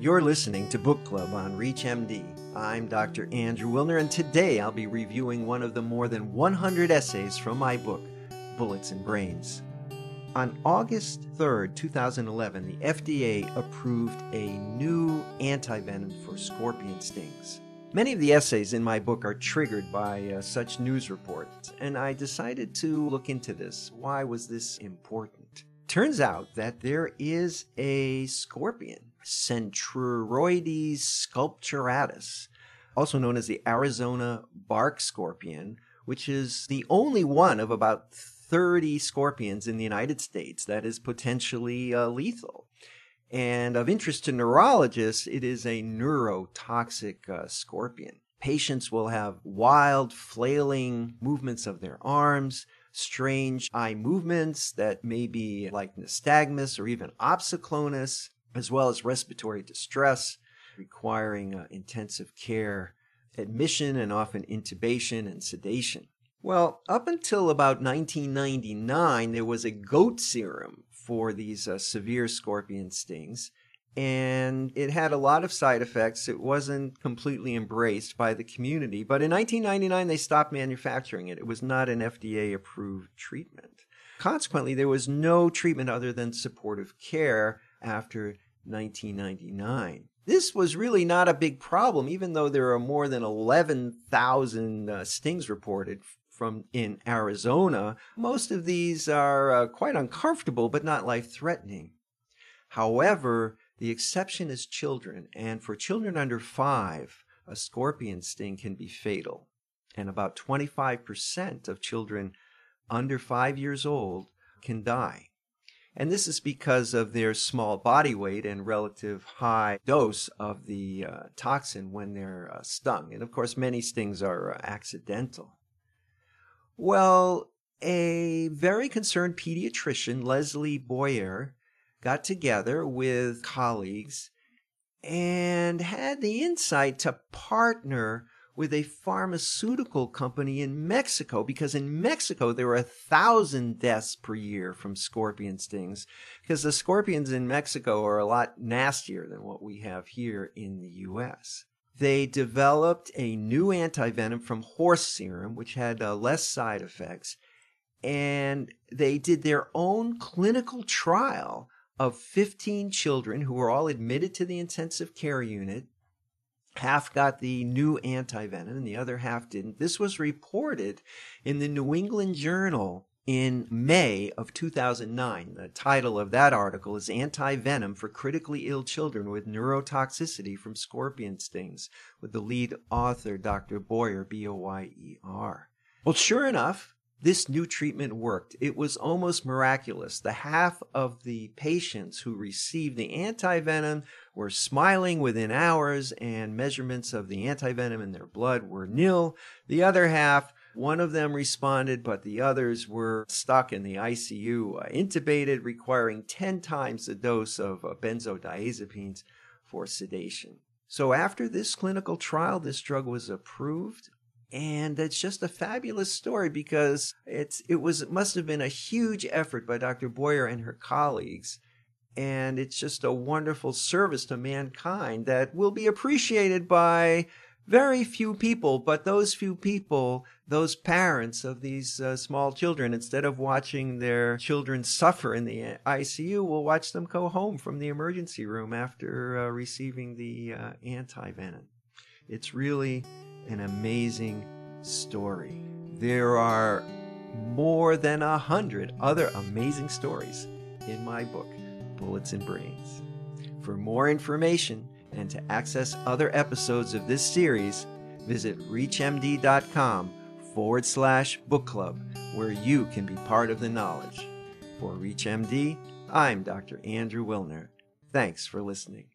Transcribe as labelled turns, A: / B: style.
A: You're listening to Book Club on ReachMD. I'm Dr. Andrew Wilner, and today I'll be reviewing one of the more than 100 essays from my book, Bullets and Brains. On August 3rd, 2011, the FDA approved a new antivenom for scorpion stings. Many of the essays in my book are triggered by uh, such news reports, and I decided to look into this. Why was this important? Turns out that there is a scorpion, Centruroides sculpturatus, also known as the Arizona bark scorpion, which is the only one of about 30 scorpions in the United States that is potentially uh, lethal. And of interest to neurologists, it is a neurotoxic uh, scorpion. Patients will have wild, flailing movements of their arms, strange eye movements that may be like nystagmus or even opsoclonus, as well as respiratory distress requiring uh, intensive care, admission, and often intubation and sedation. Well, up until about 1999, there was a goat serum for these uh, severe scorpion stings. And it had a lot of side effects. It wasn't completely embraced by the community. But in 1999, they stopped manufacturing it. It was not an FDA approved treatment. Consequently, there was no treatment other than supportive care after 1999. This was really not a big problem, even though there are more than 11,000 uh, stings reported from in Arizona, most of these are uh, quite uncomfortable but not life threatening. However, the exception is children, and for children under five, a scorpion sting can be fatal. And about 25% of children under five years old can die. And this is because of their small body weight and relative high dose of the uh, toxin when they're uh, stung. And of course, many stings are uh, accidental. Well, a very concerned pediatrician, Leslie Boyer, got together with colleagues and had the insight to partner with a pharmaceutical company in Mexico because in Mexico there were a thousand deaths per year from scorpion stings because the scorpions in Mexico are a lot nastier than what we have here in the US they developed a new antivenom from horse serum, which had uh, less side effects. And they did their own clinical trial of 15 children who were all admitted to the intensive care unit. Half got the new antivenom and the other half didn't. This was reported in the New England Journal in May of 2009. The title of that article is Anti Venom for Critically Ill Children with Neurotoxicity from Scorpion Stings, with the lead author, Dr. Boyer, B O Y E R. Well, sure enough, this new treatment worked. It was almost miraculous. The half of the patients who received the antivenom were smiling within hours, and measurements of the antivenom in their blood were nil. The other half one of them responded, but the others were stuck in the ICU, uh, intubated, requiring 10 times the dose of uh, benzodiazepines for sedation. So, after this clinical trial, this drug was approved. And it's just a fabulous story because it's, it was, it must have been a huge effort by Dr. Boyer and her colleagues. And it's just a wonderful service to mankind that will be appreciated by very few people, but those few people, those parents of these uh, small children, instead of watching their children suffer in the ICU, will watch them go home from the emergency room after uh, receiving the uh, antivenom. It's really an amazing story. There are more than a hundred other amazing stories in my book, Bullets and Brains. For more information, and to access other episodes of this series, visit reachmd.com forward slash book club, where you can be part of the knowledge. For ReachMD, I'm Dr. Andrew Wilner. Thanks for listening.